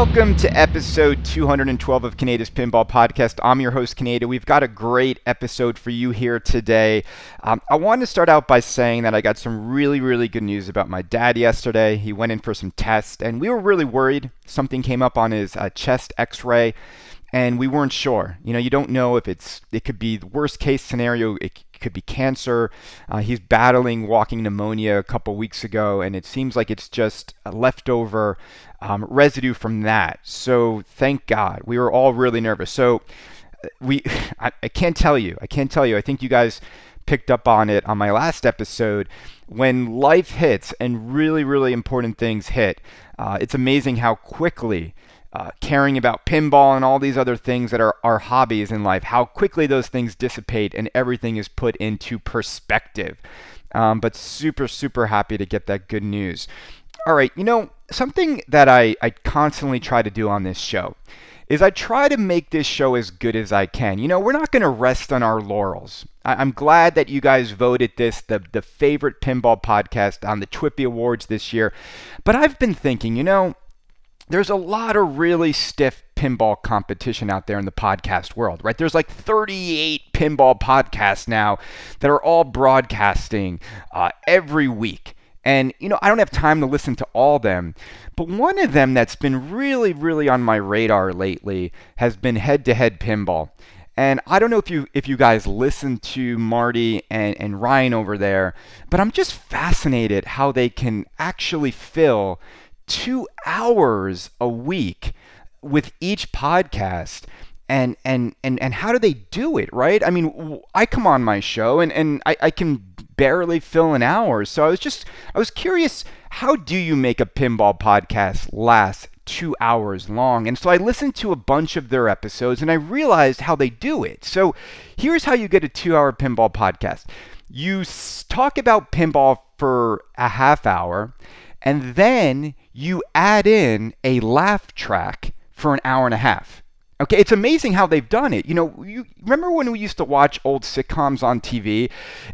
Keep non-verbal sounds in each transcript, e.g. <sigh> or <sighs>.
Welcome to episode 212 of Kaneda's Pinball Podcast. I'm your host, Kaneda. We've got a great episode for you here today. Um, I want to start out by saying that I got some really, really good news about my dad yesterday. He went in for some tests, and we were really worried. Something came up on his uh, chest x ray and we weren't sure. You know, you don't know if it's it could be the worst case scenario. It could be cancer. Uh, he's battling walking pneumonia a couple weeks ago, and it seems like it's just a leftover um, residue from that. So thank God. We were all really nervous. So uh, we, <sighs> I, I can't tell you. I can't tell you. I think you guys picked up on it on my last episode. When life hits and really, really important things hit, uh, it's amazing how quickly uh, caring about pinball and all these other things that are our hobbies in life, how quickly those things dissipate and everything is put into perspective. Um, but super, super happy to get that good news. All right, you know, something that I, I constantly try to do on this show is I try to make this show as good as I can. You know, we're not going to rest on our laurels. I, am glad that you guys voted this the, the favorite pinball podcast on the TWIPY Awards this year. But I've been thinking, you know, there's a lot of really stiff pinball competition out there in the podcast world, right? There's like 38 pinball podcasts now that are all broadcasting uh, every week. And, you know, I don't have time to listen to all them, but one of them that's been really, really on my radar lately has been head to head pinball. And I don't know if you if you guys listen to Marty and, and Ryan over there, but I'm just fascinated how they can actually fill two hours a week with each podcast. And and and and how do they do it right? I mean i come on my show and and i, I can barely fill an hour. So i was just i was curious how do you make a pinball podcast last two hours long? And so i listened to a bunch of their episodes and i realized how they do it. So here's how you get a two hour pinball podcast. You talk about pinball for a half hour and then you add in a laugh track for an hour and a half. Okay, it's amazing how they've done it. You know, you remember when we used to watch old sitcoms on TV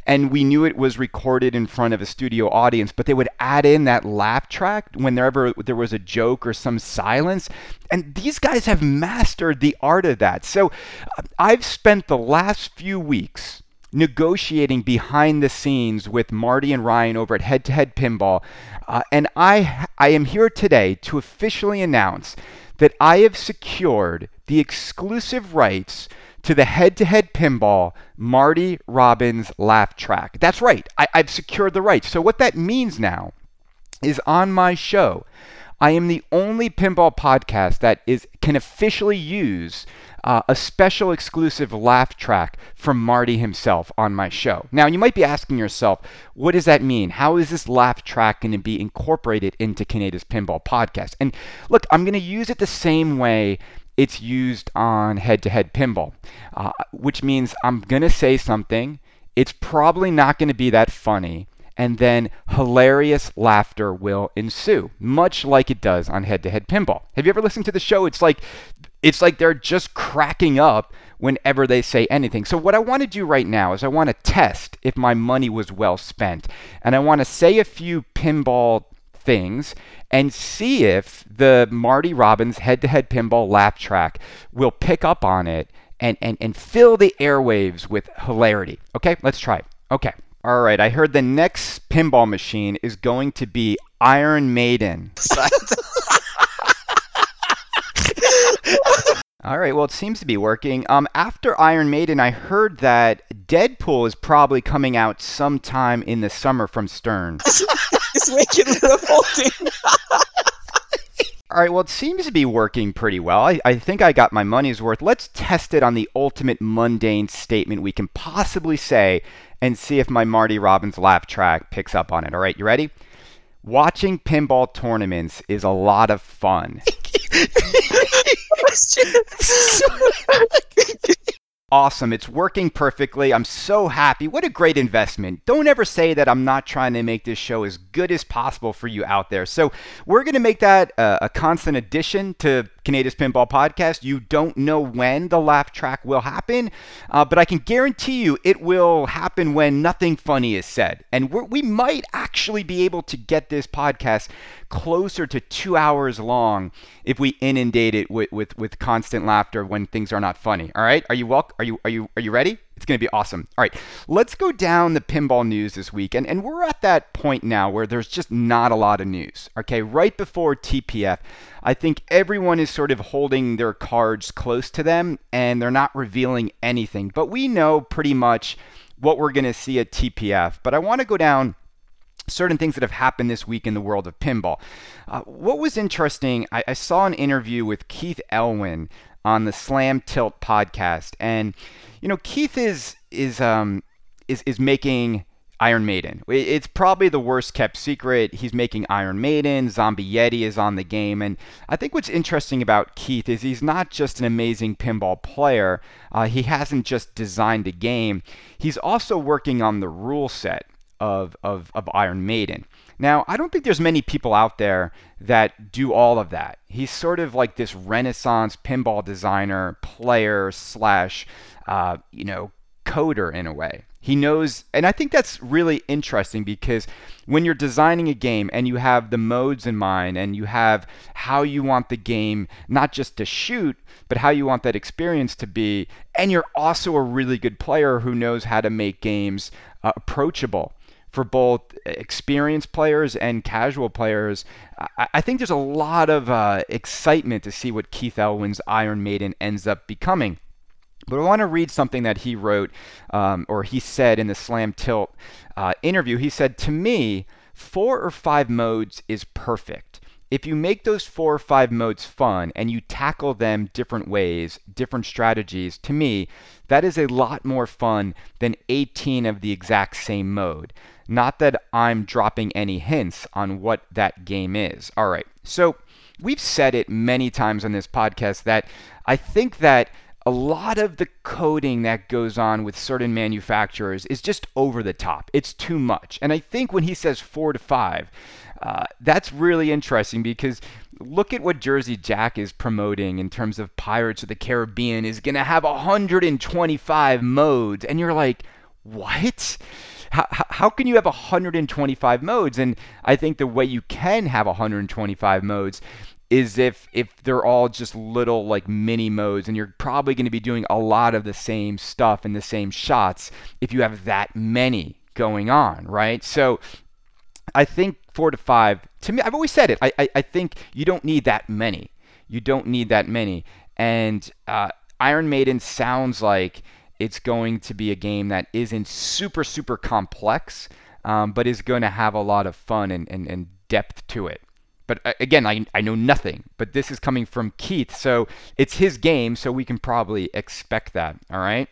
and we knew it was recorded in front of a studio audience, but they would add in that laugh track whenever there was a joke or some silence. And these guys have mastered the art of that. So uh, I've spent the last few weeks negotiating behind the scenes with Marty and Ryan over at Head to Head Pinball. Uh, and I, I am here today to officially announce that I have secured the exclusive rights to the head to head pinball Marty Robbins laugh track. That's right, I, I've secured the rights. So, what that means now is on my show, I am the only pinball podcast that is can officially use uh, a special exclusive laugh track from Marty himself on my show. Now, you might be asking yourself, what does that mean? How is this laugh track going to be incorporated into Kaneda's Pinball podcast? And look, I'm going to use it the same way it's used on head to head pinball, uh, which means I'm going to say something. It's probably not going to be that funny and then hilarious laughter will ensue, much like it does on head to head pinball. Have you ever listened to the show? It's like it's like they're just cracking up whenever they say anything. So what I want to do right now is I want to test if my money was well spent. And I want to say a few pinball things and see if the Marty Robbins head-to-head pinball laugh track will pick up on it and, and, and fill the airwaves with hilarity. Okay, let's try it. Okay. All right, I heard the next pinball machine is going to be Iron Maiden. <laughs> All right, well, it seems to be working. Um, after Iron Maiden, I heard that Deadpool is probably coming out sometime in the summer from Stern. <laughs> He's making the All right, well, it seems to be working pretty well. I, I think I got my money's worth. Let's test it on the ultimate mundane statement we can possibly say and see if my Marty Robbins laugh track picks up on it. All right, you ready? Watching pinball tournaments is a lot of fun. <laughs> awesome. It's working perfectly. I'm so happy. What a great investment. Don't ever say that I'm not trying to make this show as good as possible for you out there. So, we're going to make that uh, a constant addition to Kaneda's Pinball Podcast. You don't know when the laugh track will happen, uh, but I can guarantee you it will happen when nothing funny is said. And we might actually be able to get this podcast closer to two hours long if we inundate it with, with, with constant laughter when things are not funny. All right, are you wel- Are you are you are you ready? It's going to be awesome. All right, let's go down the pinball news this week. And, and we're at that point now where there's just not a lot of news. Okay, right before TPF, I think everyone is sort of holding their cards close to them and they're not revealing anything. But we know pretty much what we're going to see at TPF. But I want to go down certain things that have happened this week in the world of pinball. Uh, what was interesting, I, I, saw an interview with Keith Elwin on the Slam Tilt podcast, and you know Keith is is um is is making Iron Maiden. It's probably the worst kept secret. He's making Iron Maiden. Zombie Yeti is on the game. And I think what's interesting about Keith is he's not just an amazing pinball player, uh, he hasn't just designed a game, he's also working on the rule set of, of, of Iron Maiden. Now, I don't think there's many people out there that do all of that. He's sort of like this renaissance pinball designer, player, slash, uh, you know, coder in a way. He knows, and I think that's really interesting because when you're designing a game and you have the modes in mind and you have how you want the game not just to shoot, but how you want that experience to be, and you're also a really good player who knows how to make games uh, approachable for both experienced players and casual players. I, I think there's a lot of uh, excitement to see what Keith Elwin's Iron Maiden ends up becoming. But I want to read something that he wrote um, or he said in the Slam Tilt uh, interview. He said, To me, four or five modes is perfect. If you make those four or five modes fun and you tackle them different ways, different strategies, to me, that is a lot more fun than 18 of the exact same mode. Not that I'm dropping any hints on what that game is. All right. So we've said it many times on this podcast that I think that a lot of the coding that goes on with certain manufacturers is just over the top. It's too much. And I think when he says four to five, uh, that's really interesting because look at what Jersey Jack is promoting in terms of Pirates of the Caribbean is going to have 125 modes. And you're like, what? how, how can you have 125 modes? And I think the way you can have 125 modes is if if they're all just little like mini modes and you're probably going to be doing a lot of the same stuff and the same shots if you have that many going on right? So i think four to five to me i've always said it i i, I think you don't need that many. You don't need that many. And uh, iron maiden sounds like it's going to be a game that isn't super, super complex, um, but is going to have a lot of fun and, and, and depth to it. But uh, again, I, I know nothing, but this is coming from Keith, so it's his game, so we can probably expect that. All right?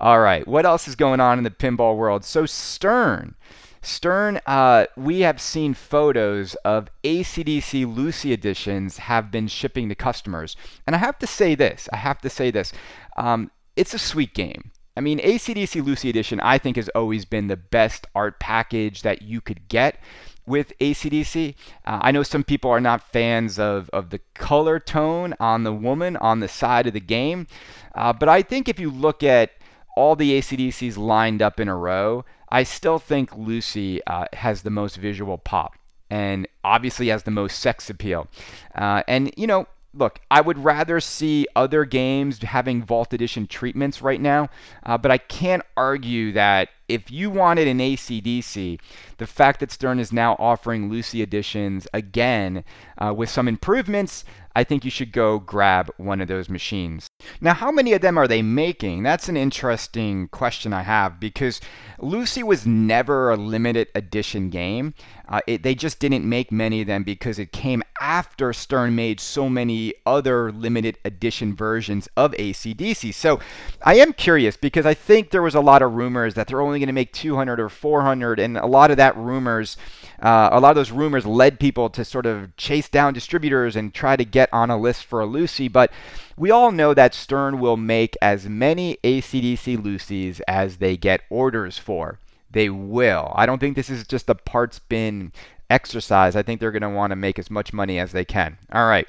All right, what else is going on in the pinball world? So, Stern. Stern, uh, we have seen photos of ACDC Lucy editions have been shipping to customers. And I have to say this I have to say this. Um, it's a sweet game. I mean, ACDC Lucy Edition, I think, has always been the best art package that you could get with ACDC. Uh, I know some people are not fans of, of the color tone on the woman on the side of the game, uh, but I think if you look at all the ACDCs lined up in a row, I still think Lucy uh, has the most visual pop and obviously has the most sex appeal. Uh, and, you know, look, I would rather see other games having Vault Edition treatments right now, uh, but I can't argue that if you wanted an ACDC, the fact that Stern is now offering Lucy editions again uh, with some improvements, I think you should go grab one of those machines. Now, how many of them are they making? That's an interesting question I have because Lucy was never a limited edition game. Uh, it, they just didn't make many of them because it came after Stern made so many other limited edition versions of ACDC. So I am curious because I think there was a lot of rumors that they're only going to make 200 or 400, and a lot of that rumors, uh, a lot of those rumors led people to sort of chase down distributors and try to get on a list for a Lucy. But we all know that Stern will make as many ACDC Lucy's as they get orders for. They will. I don't think this is just a parts bin exercise. I think they're going to want to make as much money as they can. All right.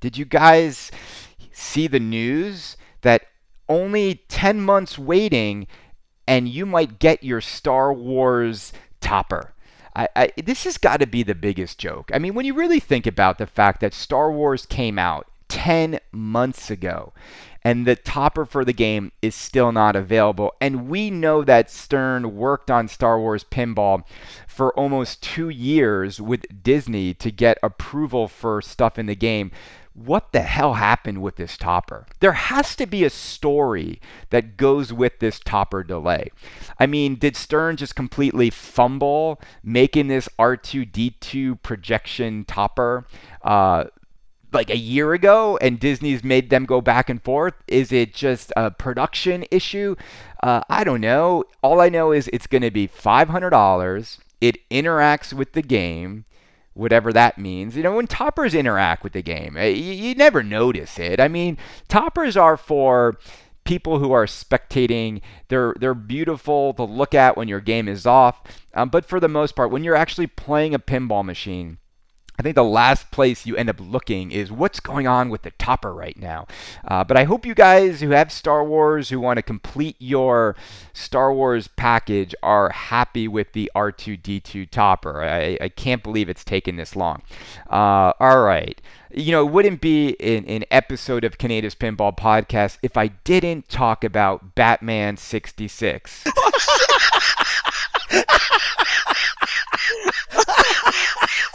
Did you guys see the news that only 10 months waiting and you might get your Star Wars topper? I, I, this has got to be the biggest joke. I mean, when you really think about the fact that Star Wars came out 10 months ago and the topper for the game is still not available. And we know that Stern worked on Star Wars Pinball for almost two years with Disney to get approval for stuff in the game. What the hell happened with this topper? There has to be a story that goes with this topper delay. I mean, did Stern just completely fumble making this R2D2 projection topper? Uh, like a year ago and Disney's made them go back and forth? Is it just a production issue? Uh, I don't know. All I know is it's going to be $500. It interacts with the game, whatever that means. You know, when toppers interact with the game, eh, you, you never notice it. I mean, toppers are for people who are spectating. They're they're beautiful to look at when your game is off. Um, but for the most part, when you're actually playing a pinball machine, I think the last place you end up looking is what's going on with the topper right now. Uh, but I hope you guys who have Star Wars, who want to complete your Star Wars package, are happy with the R2D2 topper. I, I can't believe it's taken this long. Uh, all right. You know, it wouldn't be an, an episode of Kaneda's Pinball Podcast if I didn't talk about Batman 66. <laughs>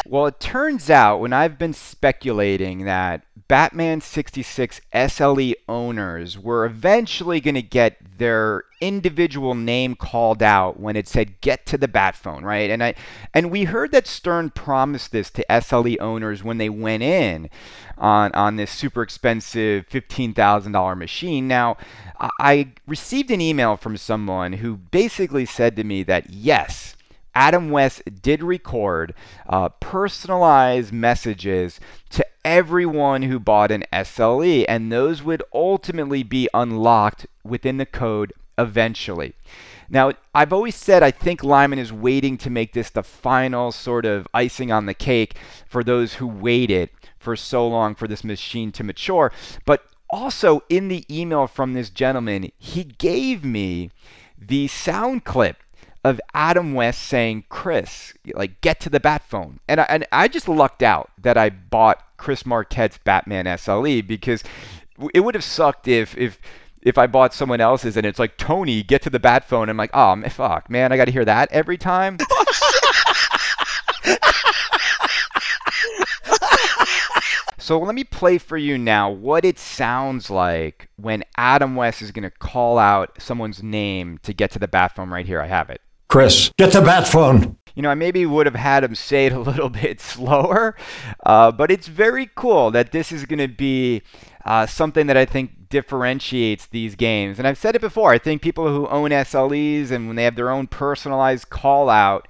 well, it turns out when I've been speculating that Batman 66 SLE owners were eventually going to get their individual name called out when it said get to the bat phone, right? And I and we heard that Stern promised this to SLE owners when they went in on on this super expensive $15,000 machine. Now, I received an email from someone who basically said to me that yes, Adam West did record uh, personalized messages to everyone who bought an SLE, and those would ultimately be unlocked within the code eventually. Now, I've always said I think Lyman is waiting to make this the final sort of icing on the cake for those who waited for so long for this machine to mature. But also, in the email from this gentleman, he gave me the sound clip of Adam West saying, Chris, like, get to the bat phone. And I, and I just lucked out that I bought Chris Marquette's Batman SLE because it would have sucked if, if, if I bought someone else's and it's like, Tony, get to the bat phone. I'm like, oh, fuck, man, I got to hear that every time. <laughs> So let me play for you now what it sounds like when Adam West is going to call out someone's name to get to the bat phone right here. I have it. Chris, get the bat phone. You know, I maybe would have had him say it a little <laughs> bit slower, uh, but it's very cool that this is going to be uh, something that I think differentiates these games. And I've said it before. I think people who own SLEs and when they have their own personalized call out,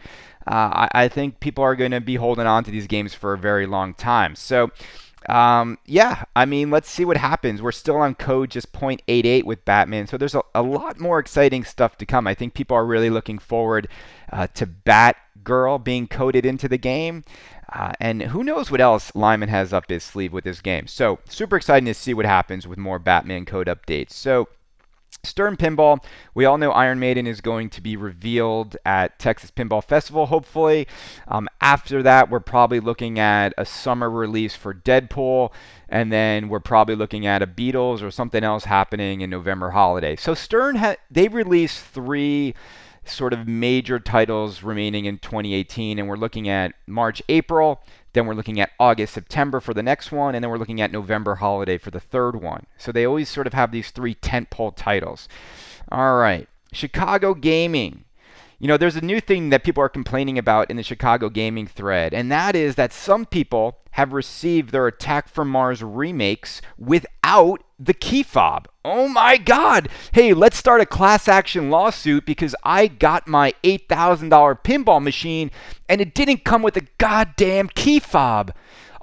uh, I, I think people are going to be holding on to these games for a very long time. So um, yeah, I mean, let's see what happens. We're still on code just 0.88 with Batman, so there's a, a lot more exciting stuff to come. I think people are really looking forward uh, to Batgirl being coded into the game. Uh, and who knows what else Lyman has up his sleeve with this game. So, super exciting to see what happens with more Batman code updates. So, Stern Pinball, we all know Iron Maiden is going to be revealed at Texas Pinball Festival, hopefully. Um, after that, we're probably looking at a summer release for Deadpool, and then we're probably looking at a Beatles or something else happening in November holiday. So Stern, ha- they released three sort of major titles remaining in 2018, and we're looking at March, April. Then we're looking at August, September for the next one, and then we're looking at November holiday for the third one. So they always sort of have these three tentpole titles. All right, Chicago Gaming. You know, there's a new thing that people are complaining about in the Chicago gaming thread, and that is that some people have received their Attack from Mars remakes without the key fob. Oh my God! Hey, let's start a class action lawsuit because I got my $8,000 pinball machine and it didn't come with a goddamn key fob.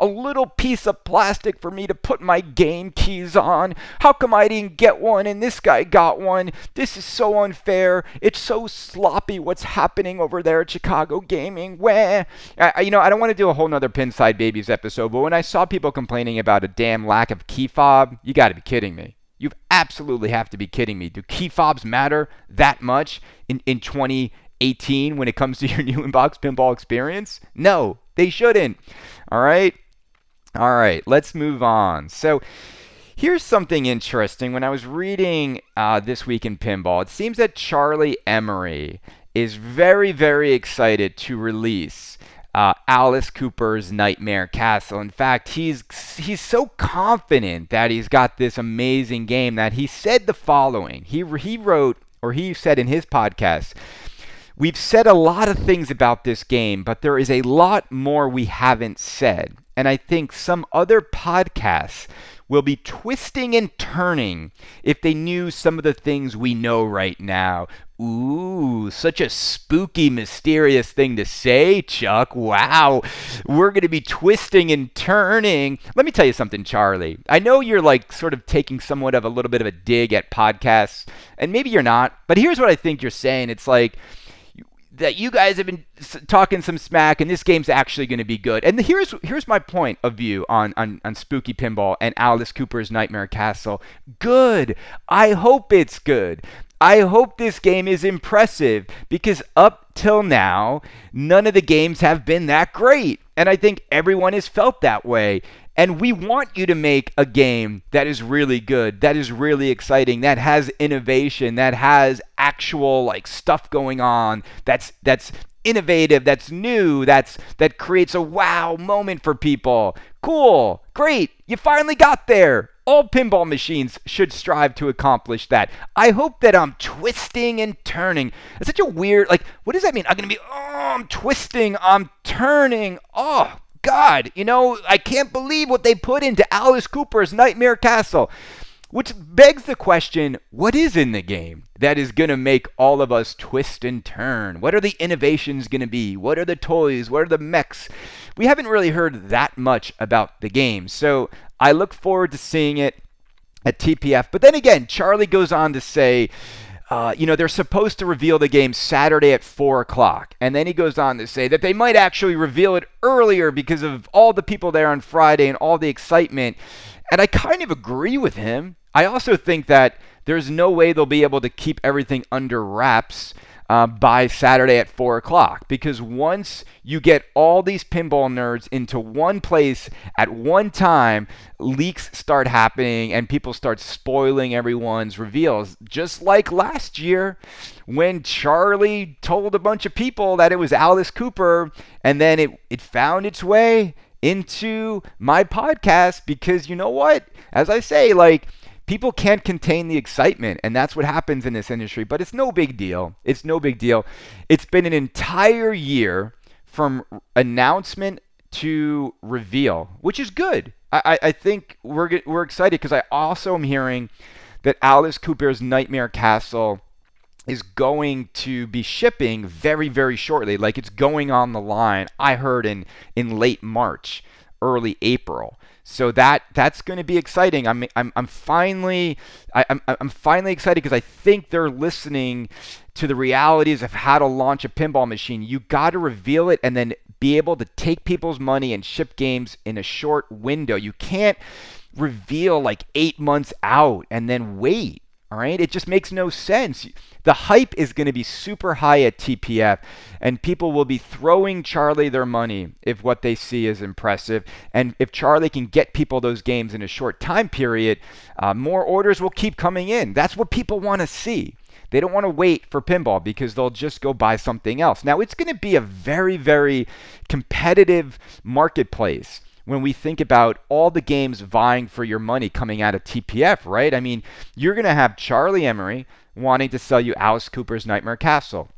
A little piece of plastic for me to put my game keys on. How come I didn't get one and this guy got one? This is so unfair. It's so sloppy what's happening over there at Chicago Gaming. Where, I, you know, I don't want to do a whole nother Pinside Babies episode, but when I saw people complaining about a damn lack of key fob, you got to be kidding me. You absolutely have to be kidding me. Do key fobs matter that much in, in 2018 when it comes to your <laughs> new inbox pinball experience? No, they shouldn't. All right. All right, let's move on. So, here's something interesting. When I was reading uh, This Week in Pinball, it seems that Charlie Emery is very, very excited to release uh, Alice Cooper's Nightmare Castle. In fact, he's he's so confident that he's got this amazing game that he said the following. He he wrote or he said in his podcast, "We've said a lot of things about this game, but there is a lot more we haven't said." And I think some other podcasts will be twisting and turning if they knew some of the things we know right now. Ooh, such a spooky, mysterious thing to say, Chuck. Wow. We're going to be twisting and turning. Let me tell you something, Charlie. I know you're like sort of taking somewhat of a little bit of a dig at podcasts, and maybe you're not, but here's what I think you're saying. It's like, that you guys have been talking some smack and this game's actually going to be good. And here's here's my point of view on, on on Spooky Pinball and Alice Cooper's Nightmare Castle. Good. I hope it's good. I hope this game is impressive because up till now, none of the games have been that great. And I think everyone has felt that way. And we want you to make a game that is really good, that is really exciting, that has innovation, that has actual like stuff going on, that's that's innovative, that's new, that's that creates a wow moment for people. Cool. Great. You finally got there. All pinball machines should strive to accomplish that. I hope that I'm twisting and turning. It's such a weird like what does that mean? I'm going to be oh, I'm twisting, I'm turning. Oh, God, you know, I can't believe what they put into Alice Cooper's Nightmare Castle. Which begs the question what is in the game that is going to make all of us twist and turn? What are the innovations going to be? What are the toys? What are the mechs? We haven't really heard that much about the game. So I look forward to seeing it at TPF. But then again, Charlie goes on to say, uh, you know, they're supposed to reveal the game Saturday at 4 o'clock. And then he goes on to say that they might actually reveal it earlier because of all the people there on Friday and all the excitement. And I kind of agree with him. I also think that there's no way they'll be able to keep everything under wraps uh, by Saturday at 4 o'clock. Because once you get all these pinball nerds into one place at one time, leaks start happening and people start spoiling everyone's reveals. Just like last year when Charlie told a bunch of people that it was Alice Cooper and then it, it found its way into my podcast because you know what? As I say, like, people can't contain the excitement and that's what happens in this industry but it's no big deal. It's no big deal. It's been an entire year from announcement to reveal which is good. I, I think we're, we're excited because i also am hearing that alice cooper's nightmare castle is going to be shipping very very shortly. Like it's going on the line i heard in in late march early april so that that's going to be exciting. I'm I'm, I'm finally I, am I'm, I'm finally excited because I think they're listening to the realities of how to launch a pinball machine. You got to reveal it and then be able to take people's money and ship games in a short window. You can't reveal like 8 months out and then wait. All right? It just makes no sense. The hype is going to be super high at TPF, and people will be throwing Charlie their money if what they see is impressive. And if Charlie can get people those games in a short time period, uh, more orders will keep coming in. That's what people want to see. They don't want to wait for pinball because they'll just go buy something else. Now, it's going to be a very, very competitive marketplace when we think about all the games vying for your money coming out of TPF, right? I mean, you're going to have Charlie Emery, wanting to sell you Alice Cooper's Nightmare Castle.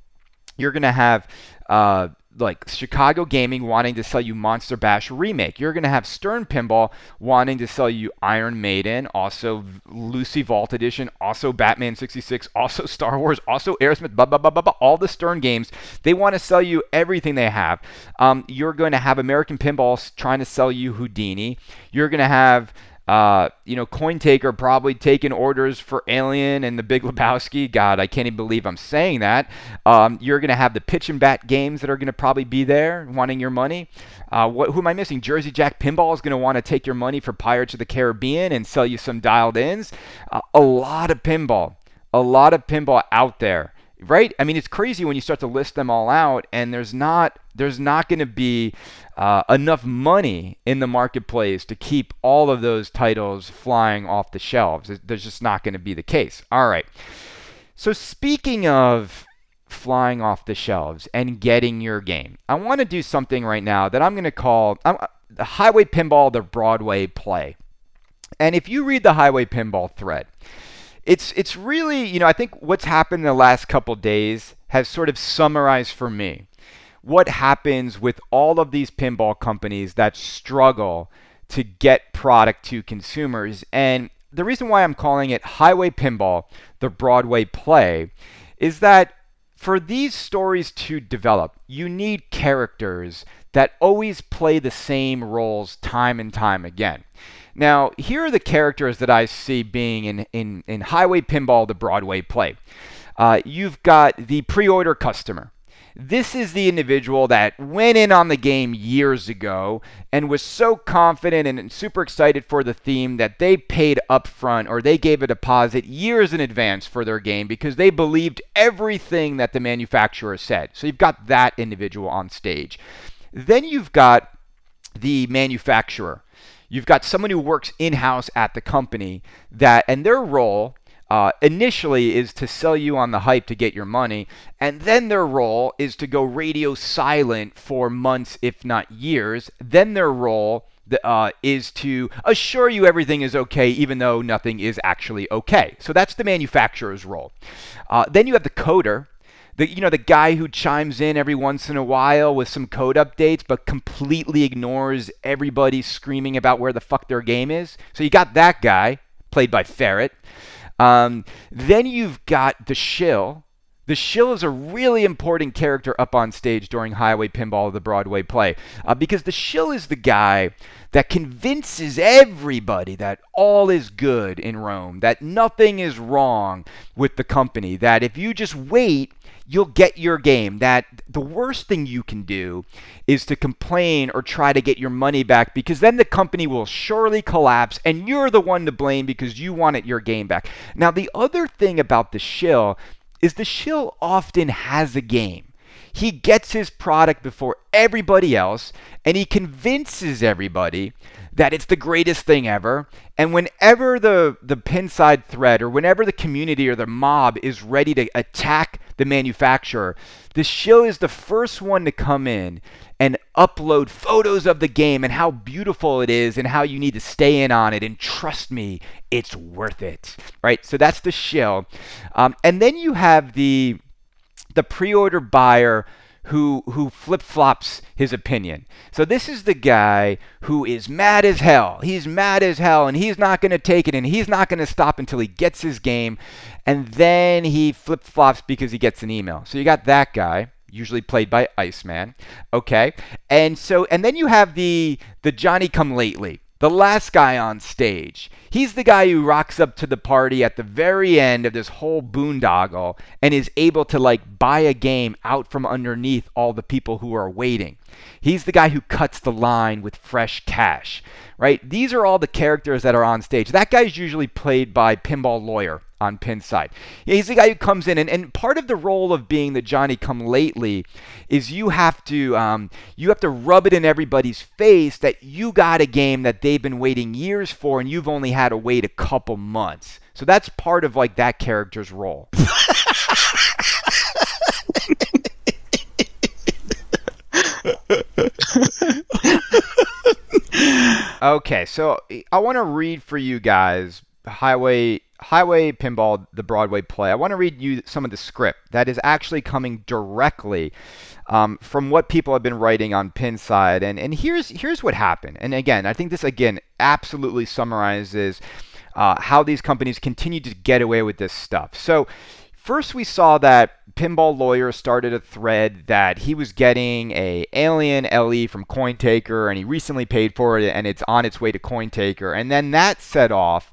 You're going to have uh, like Chicago Gaming wanting to sell you Monster Bash Remake. You're going to have Stern Pinball wanting to sell you Iron Maiden, also Lucy Vault Edition, also Batman 66, also <laughs> Star Wars, also Aerosmith, blah, blah, blah, blah, blah, all the Stern games. They want to sell you everything they have. Um, you're going to have American Pinball trying to sell you Houdini. You're going to have uh, you know, CoinTaker probably taking orders for Alien and The Big Lebowski. God, I can't even believe I'm saying that. Um, you're going to have the pitch and bat games that are going to probably be there wanting your money. Uh, what, who am I missing? Jersey Jack Pinball is going to want to take your money for Pirates of the Caribbean and sell you some dialed ins. Uh, a lot of pinball. A lot of pinball out there right? I mean, it's crazy when you start to list them all out, and there's not there's not going to be uh, enough money in the marketplace to keep all of those titles flying off the shelves. There's just not going to be the case. All right. So speaking of flying off the shelves and getting your game, I want to do something right now that I'm going to call I'm, the Heighway Pinball the Broadway play. And if you read the Heighway Pinball thread, it's it's really you know I think what's happened in the last couple days has sort of summarized for me what happens with all of these pinball companies that struggle to get product to consumers. And the reason why I'm calling it Heighway Pinball the Broadway play is that for these stories to develop you need characters that always play the same roles time and time again now, here are the characters that I see being in, in, in Heighway Pinball, the Broadway play. Uh, you've got the pre order customer. This is the individual that went in on the game years ago and was so confident and super excited for the theme that they paid upfront or they gave a deposit years in advance for their game because they believed everything that the manufacturer said. So you've got that individual on stage. Then you've got the manufacturer. You've got someone who works in house at the company that, and their role uh, initially is to sell you on the hype to get your money, and then their role is to go radio silent for months, if not years. Then their role uh, is to assure you everything is okay, even though nothing is actually okay. So that's the manufacturer's role. Uh, then you have the coder, the you know the guy who chimes in every once in a while with some code updates but completely ignores everybody screaming about where the fuck their game is. So you got that guy played by Ferret. Um, then you've got the shill. The shill is a really important character up on stage during Heighway Pinball, the Broadway play, uh, because the shill is the guy that convinces everybody that all is good in Rome, that nothing is wrong with the company, that if you just wait, you'll get your game. That the worst thing you can do is to complain or try to get your money back because then the company will surely collapse and you're the one to blame because you wanted your game back. Now, the other thing about the shill is the shill often has a game. He gets his product before everybody else and he convinces everybody that it's the greatest thing ever. And whenever the, the Pinside thread or whenever the community or the mob is ready to attack the manufacturer, the shill is the first one to come in and upload photos of the game and how beautiful it is and how you need to stay in on it. And trust me, it's worth it. Right? So that's the shill. Um, and then you have the the pre-order buyer who who flip-flops his opinion. So this is the guy who is mad as hell. He's mad as hell and he's not going to take it and he's not going to stop until he gets his game and then he flip-flops because he gets an email. So you got that guy usually played by Iceman. Okay? And so and then you have the the Johnny come lately the last guy on stage. He's the guy who rocks up to the party at the very end of this whole boondoggle and is able to like buy a game out from underneath all the people who are waiting. He's the guy who cuts the line with fresh cash, right? These are all the characters that are on stage. That guy's usually played by Pinball Lawyer on Pinside. He's the guy who comes in, and, and part of the role of being the Johnny Come Lately is you have to um, you have to rub it in everybody's face that you got a game that they've been waiting years for, and you've only had to wait a couple months. So that's part of like that character's role. <laughs> okay, so I want to read for you guys Heighway Heighway Pinball, the Broadway play, I want to read you some of the script that is actually coming directly um, from what people have been writing on Pinside. And, and here's, here's what happened. And again, I think this, again, absolutely summarizes uh, how these companies continue to get away with this stuff. So, first we saw that pinball lawyer started a thread that he was getting a alien LE from CoinTaker and he recently paid for it and it's on its way to CoinTaker. And then that set off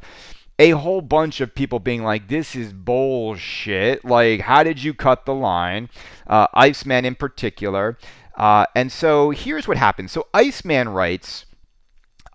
a whole bunch of people being like, this is bullshit. Like, how did you cut the line? Uh, Iceman in particular. Uh, and so here's what happened. So Iceman writes,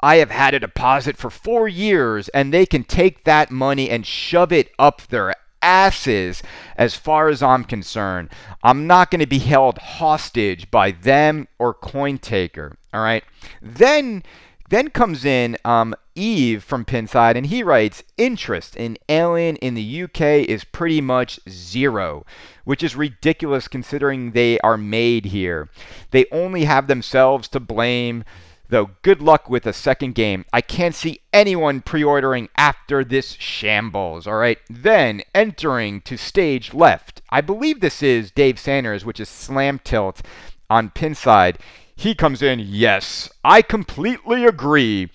I have had a deposit for four years, and they can take that money and shove it up their asses as far as I'm concerned. I'm not going to be held hostage by them or CoinTaker. All right. Then then comes in um, Eve from Pinside, and he writes interest in Alien in the UK is pretty much zero, which is ridiculous considering they are made here. They only have themselves to blame. Though good luck with a second game. I can't see anyone pre ordering after this shambles. All right. Then entering to stage left. I believe this is Dave Sanders, which is Slam Tilt on Pinside. He comes in, yes, I completely agree.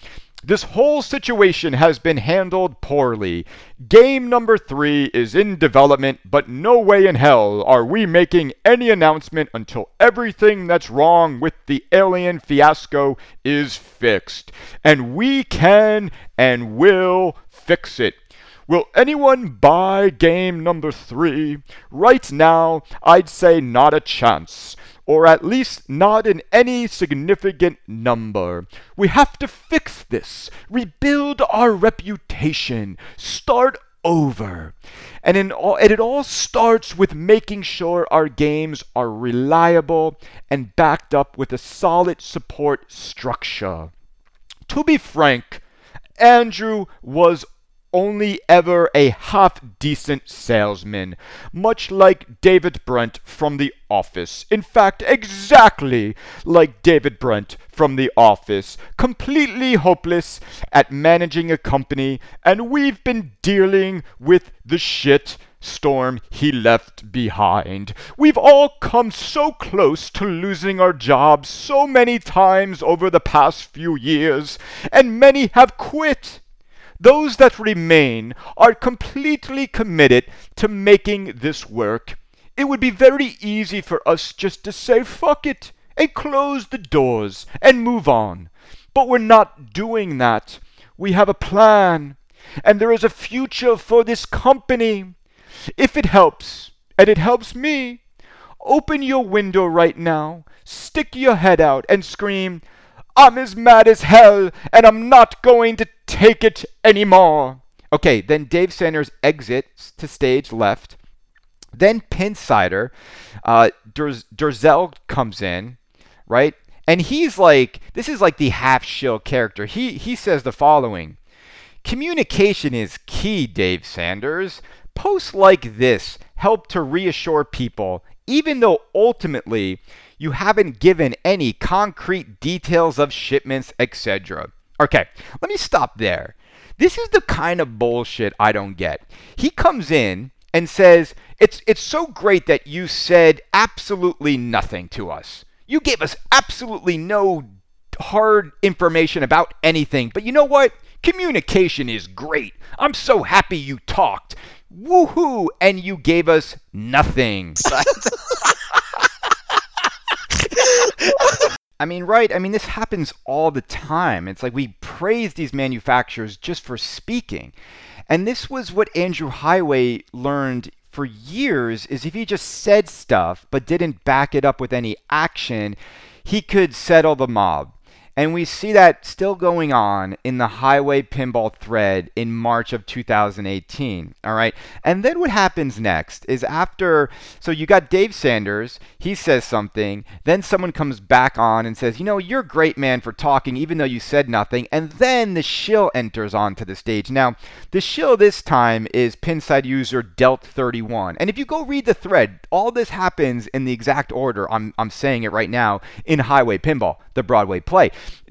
This whole situation has been handled poorly. Game number three is in development, but no way in hell are we making any announcement until everything that's wrong with the alien fiasco is fixed. And we can and will fix it. Will anyone buy game number three? Right now, I'd say not a chance or at least not in any significant number. We have to fix this, rebuild our reputation, start over. And, in all, it all starts with making sure our games are reliable and backed up with a solid support structure. To be frank, Andrew was only ever a half decent salesman, much like David Brent from The Office. In fact, exactly like David Brent from The Office, completely hopeless at managing a company, and we've been dealing with the shit storm he left behind. We've all come so close to losing our jobs so many times over the past few years, and many have quit. Those that remain are completely committed to making this work. It would be very easy for us just to say fuck it and close the doors and move on. But we're not doing that. We have a plan, and there is a future for this company. If it helps, and it helps me, open your window right now, stick your head out, and scream, I'm as mad as hell, and I'm not going to take it anymore. Okay, then Dave Sanders exits to stage left. Then Pinsider, uh, Durzel comes in, right? And he's like, this is like the half shill character. He he says the following: Communication is key, Dave Sanders. Posts like this help to reassure people, even though ultimately you haven't given any concrete details of shipments, etc. Okay, let me stop there. This is the kind of bullshit I don't get. He comes in and says, "It's it's so great that you said absolutely nothing to us. You gave us absolutely no hard information about anything. But you know what? Communication is great. I'm so happy you talked. Woohoo! And you gave us nothing." <laughs> <laughs> I mean, right? I mean, this happens all the time. It's like we praise these manufacturers just for speaking. And this was what Andrew Heighway learned for years is if he just said stuff but didn't back it up with any action, he could settle the mob. And we see that still going on in the Heighway pinball thread in March of 2018. All right. And then what happens next is after, so you got Dave Sanders, he says something, then someone comes back on and says, you know, you're a great man for talking, even though you said nothing. And then the shill enters onto the stage. Now, the shill this time is Pinside user Delt31. And if you go read the thread, all this happens in the exact order I'm, I'm saying it right now in Heighway Pinball, the Broadway play.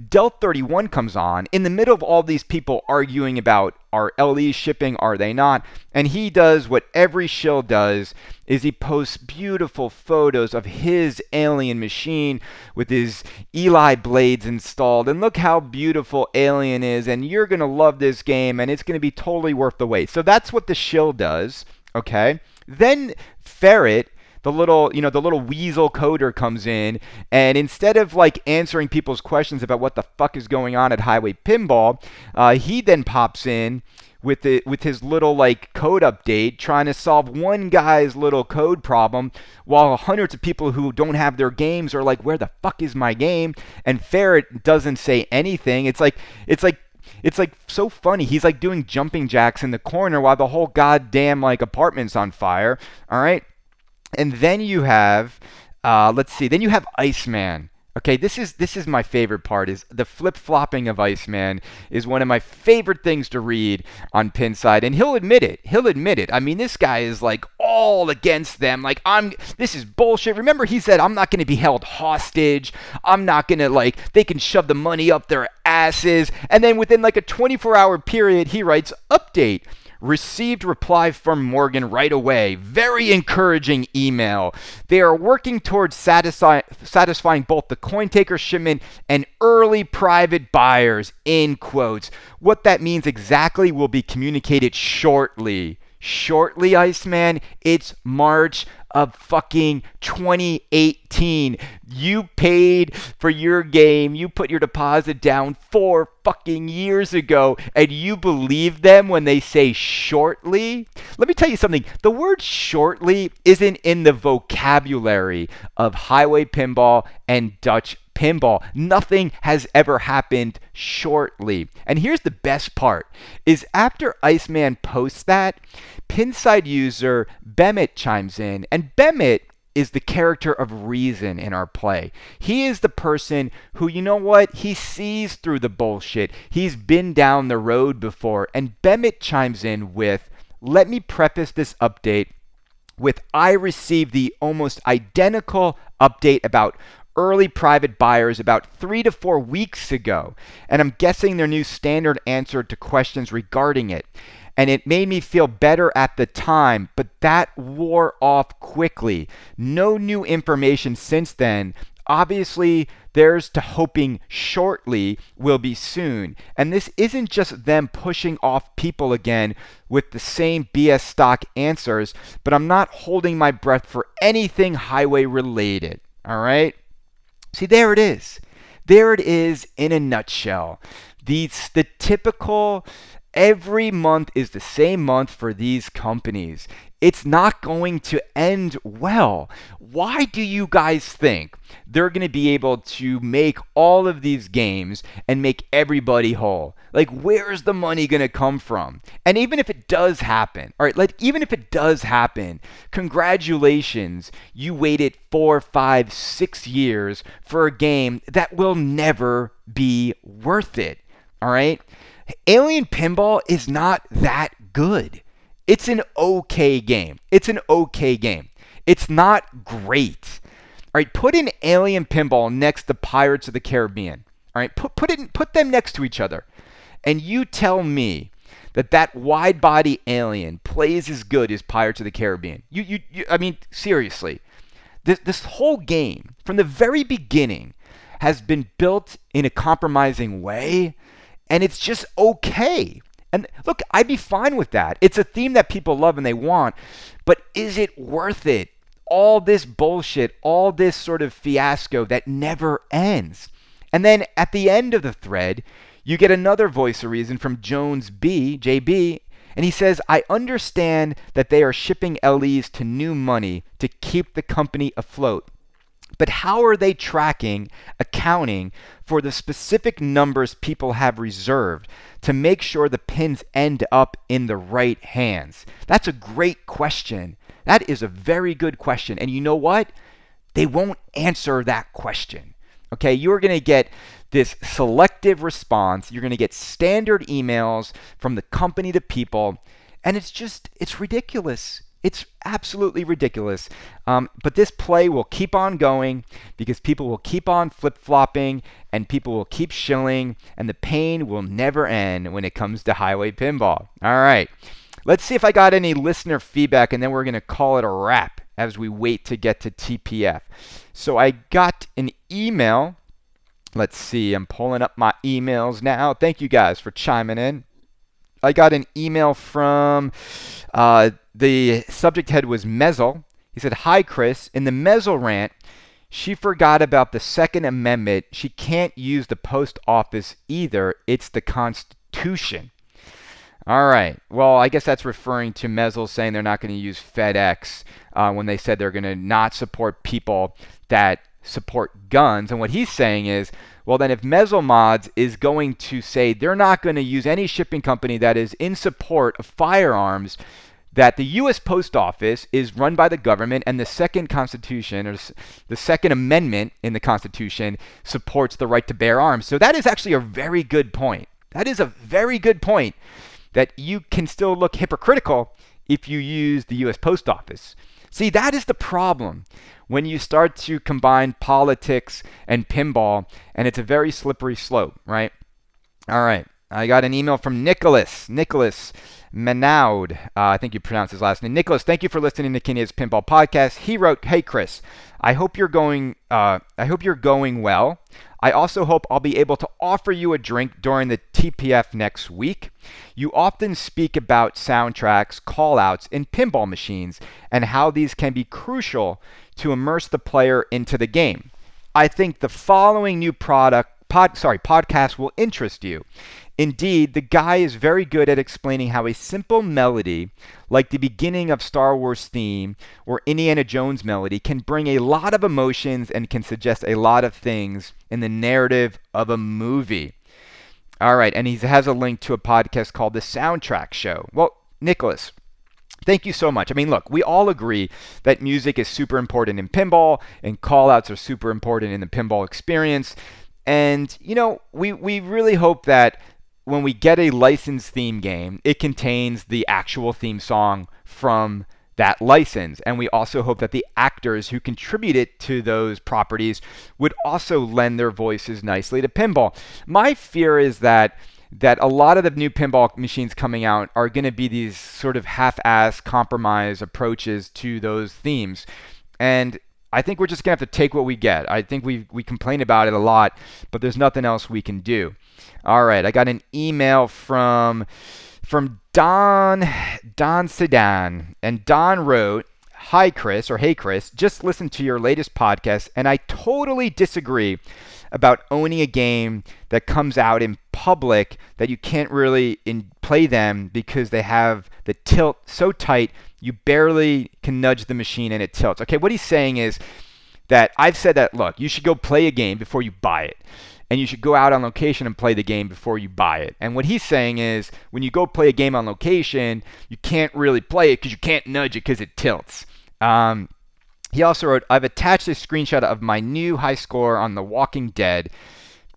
Delt 31 comes on in the middle of all these people arguing about are LEs shipping, are they not? And he does what every shill does is he posts beautiful photos of his alien machine with his Eli blades installed. And look how beautiful Alien is and you're to love this game and it's to be totally worth the wait. So that's what the shill does, okay? Then Ferret the little you know the little weasel coder comes in and instead of like answering people's questions about what the fuck is going on at Heighway pinball uh, he then pops in with the with his little like code update trying to solve one guy's little code problem while hundreds of people who don't have their games are like where the fuck is my game and ferret doesn't say anything it's like it's like it's like so funny. He's like doing jumping jacks in the corner while the whole goddamn like apartment's on fire. All right. And then you have, uh, let's see, then you have Iceman. Okay, this is this is my favorite part. Is the flip flopping of Iceman is one of my favorite things to read on Pinside, and he'll admit it. He'll admit it. I mean, this guy is like all against them. Like I'm, this is bullshit. Remember, he said I'm not going to be held hostage. I'm not going to like they can shove the money up their asses. And then within like a 24 hour period, he writes update. Received reply from Morgan right away. Very encouraging email. They are working towards satisfy, satisfying both the CoinTaker shipment and early private buyers. In quotes. What that means exactly will be communicated shortly. Shortly, Iceman. It's March of fucking 2018. You paid for your game. You put your deposit down four fucking years ago, and you believe them when they say shortly? Let me tell you something. The word shortly isn't in the vocabulary of Heighway pinball and Dutch pinball. Nothing has ever happened shortly. And here's the best part is after Iceman posts that, Pinside user Bemit chimes in, and Bemit is the character of reason in our play. He is the person who, you know what, he sees through the bullshit. He's been down the road before. And Bemit chimes in with, let me preface this update with I received the almost identical update about early private buyers about three to four weeks ago, and I'm guessing their new standard answer to questions regarding it and it made me feel better at the time, but that wore off quickly. No new information since then. Obviously, there's to hoping shortly will be soon. And this isn't just them pushing off people again with the same BS stock answers, but I'm not holding my breath for anything Heighway related. All right? See, there it is. There it is in a nutshell. The, the typical Every month is the same month for these companies. It's not going to end well. Why do you guys think they're going to be able to make all of these games and make everybody whole? Like, where's the money going to come from? And even if it does happen, all right, like, even if it does happen, congratulations, you waited four, five, six years for a game that will never be worth it, all right? Alien Pinball is not that good. It's an okay game. It's an okay game. It's not great. All right, put in Alien Pinball next to Pirates of the Caribbean. All right, put put it put them next to each other, and you tell me that that wide body alien plays as good as Pirates of the Caribbean. You you, you I mean seriously, this this whole game from the very beginning has been built in a compromising way and it's just okay. And look, I'd be fine with that. It's a theme that people love and they want, but is it worth it? All this bullshit, all this sort of fiasco that never ends. And then at the end of the thread, you get another voice of reason from Jones B, JB, and he says, I understand that they are shipping LEs to new money to keep the company afloat. But how are they tracking, accounting for the specific numbers people have reserved to make sure the pins end up in the right hands? That's a great question. That is a very good question. And you know what? They won't answer that question. Okay, you're going to get this selective response. You're going to get standard emails from the company to people. And it's just, it's ridiculous. It's absolutely ridiculous. Um, but this play will keep on going because people will keep on flip flopping and people will keep shilling, and the pain will never end when it comes to Heighway pinball. All right. Let's see if I got any listener feedback, and then we're going to call it a wrap as we wait to get to TPF. So I got an email. Let's see, I'm pulling up my emails now. Thank you guys for chiming in. I got an email from uh, the subject head was Mezel. He said, Hi, Chris. In the Mezel rant, she forgot about the Second Amendment. She can't use the post office either. It's the Constitution. All right. Well, I guess that's referring to Mezel saying they're not going to use FedEx uh, when they said they're going to not support people that support guns. And what he's saying is, well, then if Mezel Mods is going to say they're not going to use any shipping company that is in support of firearms, that the U.S. Post Office is run by the government, and the second Constitution, or the Second Amendment in the Constitution, supports the right to bear arms. So that is actually a very good point. That is a very good point that you can still look hypocritical if you use the US Post Office. See, that is the problem when you start to combine politics and pinball, and it's a very slippery slope, right? All right. I got an email from Nicholas. Nicholas Manaud. Uh, I think you pronounced his last name. Nicholas, thank you for listening to Kaneda's Pinball Podcast. He wrote, "Hey Chris, I hope you're going. Uh, I hope you're going well. I also hope I'll be able to offer you a drink during the TPF next week. You often speak about soundtracks, callouts, and pinball machines, and how these can be crucial to immerse the player into the game. I think the following new product, pod, sorry, podcast will interest you. Indeed, the guy is very good at explaining how a simple melody, like the beginning of Star Wars theme or Indiana Jones melody, can bring a lot of emotions and can suggest a lot of things in the narrative of a movie. All right, and he has a link to a podcast called The Soundtrack Show. Well, Nicholas, Thank you so much. I mean, look, we all agree that music is super important in pinball and callouts are super important in the pinball experience. And, you know, we, we really hope that when we get a licensed theme game, it contains the actual theme song from that license. And we also hope that the actors who contributed to those properties would also lend their voices nicely to pinball. My fear is that that a lot of the new pinball machines coming out are going to be these sort of half-ass compromise approaches to those themes. And I think we're just to have to take what we get. I think we we complain about it a lot, but there's nothing else we can do. All right, I got an email from from Don Don Sedan, and Don wrote, "Hi Chris or Hey Chris, just listened to your latest podcast, and I totally disagree about owning a game that comes out in public that you can't really in, play them because they have the tilt so tight you barely can nudge the machine and it tilts. Okay, what he's saying is that I've said that look, you should go play a game before you buy it and you should go out on location and play the game before you buy it. And what he's saying is when you go play a game on location, you can't really play it because you can't nudge it because it tilts. Um, he also wrote, I've attached a screenshot of my new high score on The Walking Dead.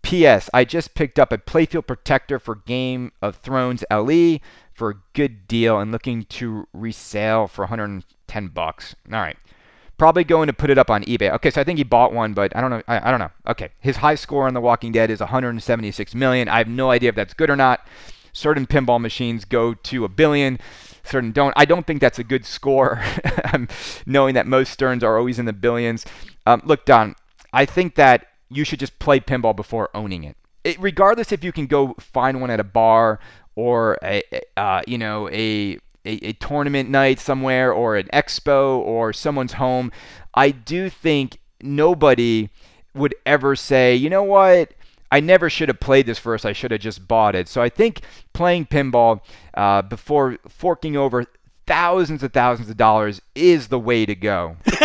P.S. I just picked up a playfield protector for Game of Thrones LE for a good deal and looking to resale for 110 bucks. All right. Probably going to put it up on eBay. Okay, so I think he bought one, but I don't know. I, I don't know. Okay, his high score on The Walking Dead is 176 million. I have no idea if that's good or not. Certain pinball machines go to a billion, certain don't. I don't think that's a good score, <laughs> knowing that most Sterns are always in the billions. Um, look, Don, I think that you should just play pinball before owning it. it regardless if you can go find one at a bar or a, uh, you know a a, a tournament night somewhere or an expo or someone's home, I do think nobody would ever say, you know what, I never should have played this first. I should have just bought it. So I think playing pinball uh, before forking over thousands and thousands of dollars is the way to go. <laughs>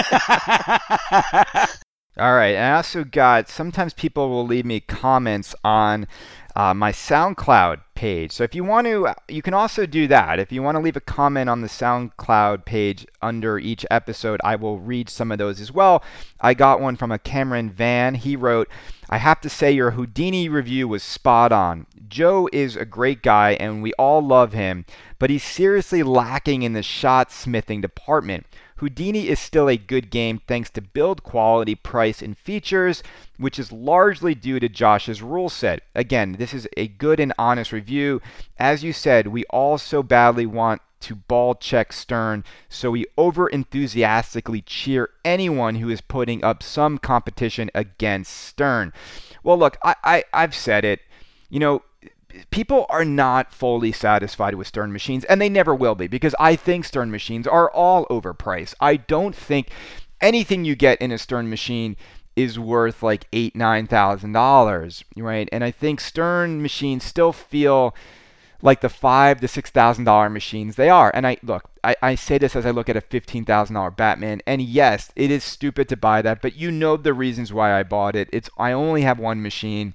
All right. I also got sometimes people will leave me comments on uh, my SoundCloud page. So if you want to, you can also do that. If you want to leave a comment on the SoundCloud page under each episode, I will read some of those as well. I got one from a Cameron Van. He wrote, I have to say your Houdini review was spot on. Joe is a great guy and we all love him, but he's seriously lacking in the shot smithing department. Houdini is still a good game thanks to build quality, price, and features, which is largely due to Josh's rule set. Again, this is a good and honest review. As you said, we all so badly want to ball check Stern, so we over enthusiastically cheer anyone who is putting up some competition against Stern. Well, look, I, I, I've said it. You know, people are not fully satisfied with Stern machines, and they never will be because I think Stern machines are all overpriced. I don't think anything you get in a Stern machine is worth like eight, nine thousand dollars, right? And I think Stern machines still feel like the five to six thousand dollar machines they are. And I look, I, I say this as I look at a fifteen thousand dollar Batman, and yes, it is stupid to buy that, but you know the reasons why I bought it. It's I only have one machine.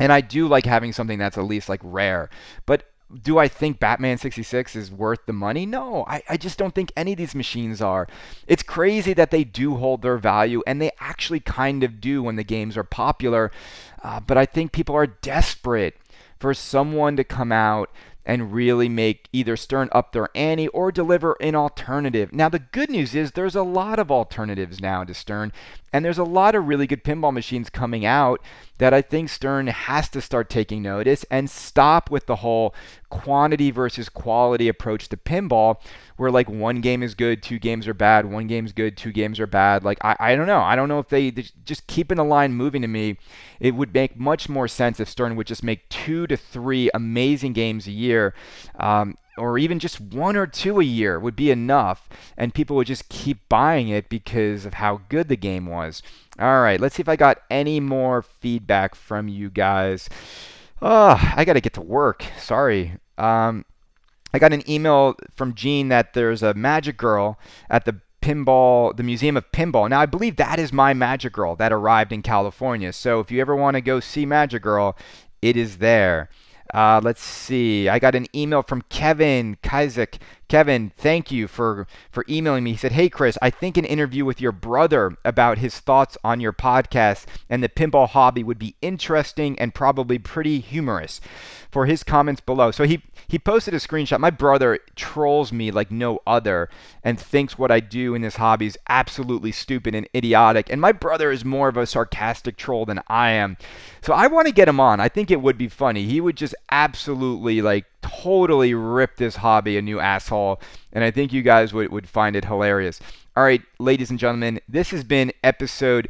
And I do like having something that's at least like rare. But do I think Batman 66 is worth the money? No, I, I just don't think any of these machines are. It's crazy that they do hold their value, and they actually kind of do when the games are popular. Uh, but I think people are desperate for someone to come out and really make either Stern up their ante or deliver an alternative. Now, the good news is there's a lot of alternatives now to Stern, and there's a lot of really good pinball machines coming out that I think Stern has to start taking notice and stop with the whole quantity versus quality approach to pinball, where like one game is good, two games are bad, one game's good, two games are bad. Like, I, I don't know. I don't know if they, just keeping the line moving to me. It would make much more sense if Stern would just make two to three amazing games a year. Um, or even just one or two a year would be enough, and people would just keep buying it because of how good the game was. All right, let's see if I got any more feedback from you guys. Oh, I got to get to work. Sorry. Um, I got an email from Gene that there's a magic girl at the pinball, the Museum of Pinball. Now, I believe that is my Magic Girl that arrived in California. So if you ever want to go see Magic Girl, it is there. Uh, let's see. I got an email from Kevin Kizek. Kevin, thank you for for emailing me. He said, "Hey Chris, I think an interview with your brother about his thoughts on your podcast and the pinball hobby would be interesting and probably pretty humorous." For his comments below. So he he posted a screenshot. My brother trolls me like no other and thinks what I do in this hobby is absolutely stupid and idiotic. And my brother is more of a sarcastic troll than I am. So I want to get him on. I think it would be funny. He would just absolutely like totally rip this hobby a new asshole. And I think you guys would, would find it hilarious. All right, ladies and gentlemen, this has been episode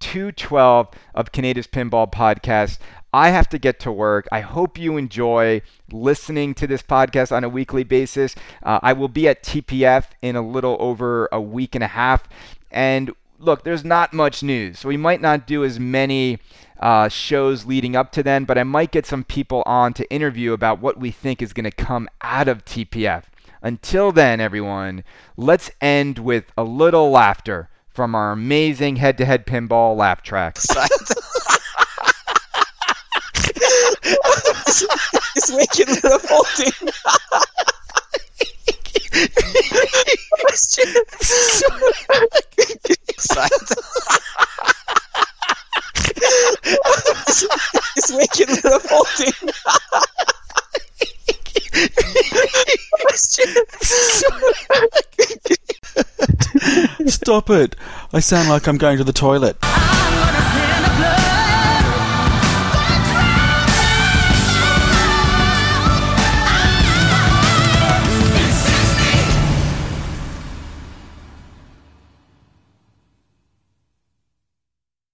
212 of Kaneda's Pinball Podcast. I have to get to work. I hope you enjoy listening to this podcast on a weekly basis. Uh, I will be at TPF in a little over a week and a half. And look, there's not much news. So we might not do as many uh, shows leading up to then, but I might get some people on to interview about what we think is going to come out of TPF. Until then, everyone, let's end with a little laughter from our amazing head to head pinball laugh track. <laughs> It's making the whole thing. <laughs> it's making <laughs> the whole thing. Stop it. I sound like I'm going to the toilet.